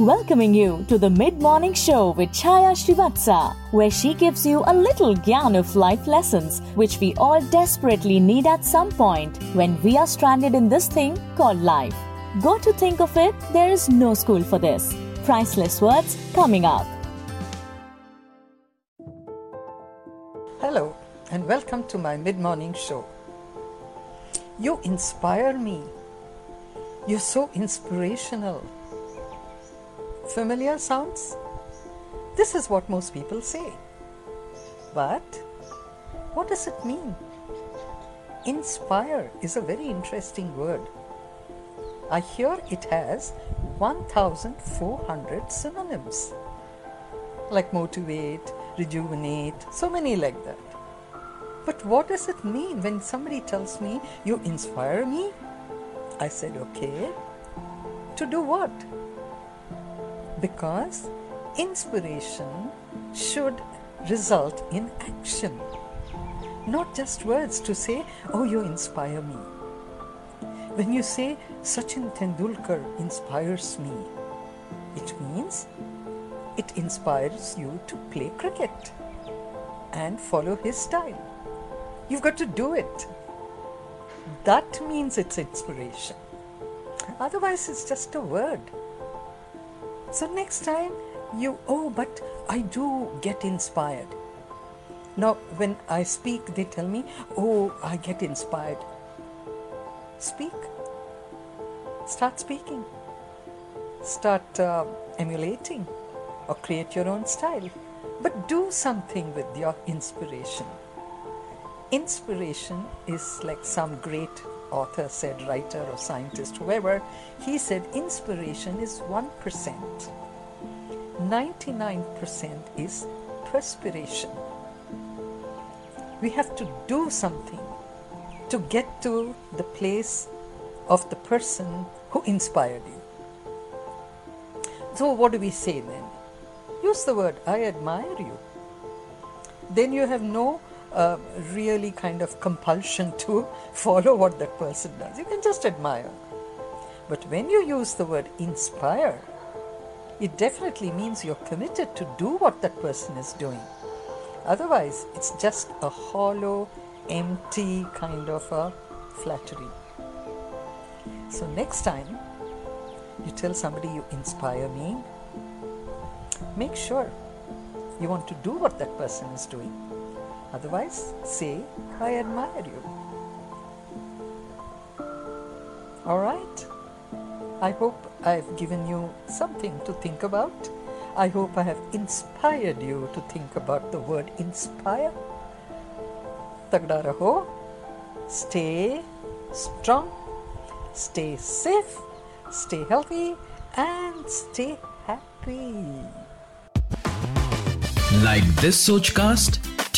welcoming you to the mid morning show with Chaya Srivatsa, where she gives you a little gyan of life lessons which we all desperately need at some point when we are stranded in this thing called life. Go to think of it, there is no school for this. Priceless words coming up. Hello, and welcome to my mid morning show. You inspire me. You're so inspirational. Familiar sounds? This is what most people say. But what does it mean? Inspire is a very interesting word. I hear it has 1400 synonyms like motivate, rejuvenate, so many like that. But what does it mean when somebody tells me, You inspire me? I said, Okay. To do what? Because inspiration should result in action, not just words to say, Oh, you inspire me. When you say Sachin Tendulkar inspires me, it means it inspires you to play cricket and follow his style. You've got to do it. That means it's inspiration. Otherwise, it's just a word. So, next time you, oh, but I do get inspired. Now, when I speak, they tell me, oh, I get inspired. Speak. Start speaking. Start uh, emulating or create your own style. But do something with your inspiration. Inspiration is like some great author said, writer or scientist, whoever, he said inspiration is 1%. 99% is perspiration. We have to do something to get to the place of the person who inspired you. So, what do we say then? Use the word, I admire you. Then you have no uh, really kind of compulsion to follow what that person does. You can just admire. But when you use the word inspire, it definitely means you're committed to do what that person is doing. Otherwise, it's just a hollow, empty kind of a flattery. So, next time you tell somebody you inspire me, make sure you want to do what that person is doing. Otherwise, say, I admire you. Alright? I hope I've given you something to think about. I hope I have inspired you to think about the word inspire. Tagda raho. Stay strong. Stay safe. Stay healthy. And stay happy. Like this Sochcast?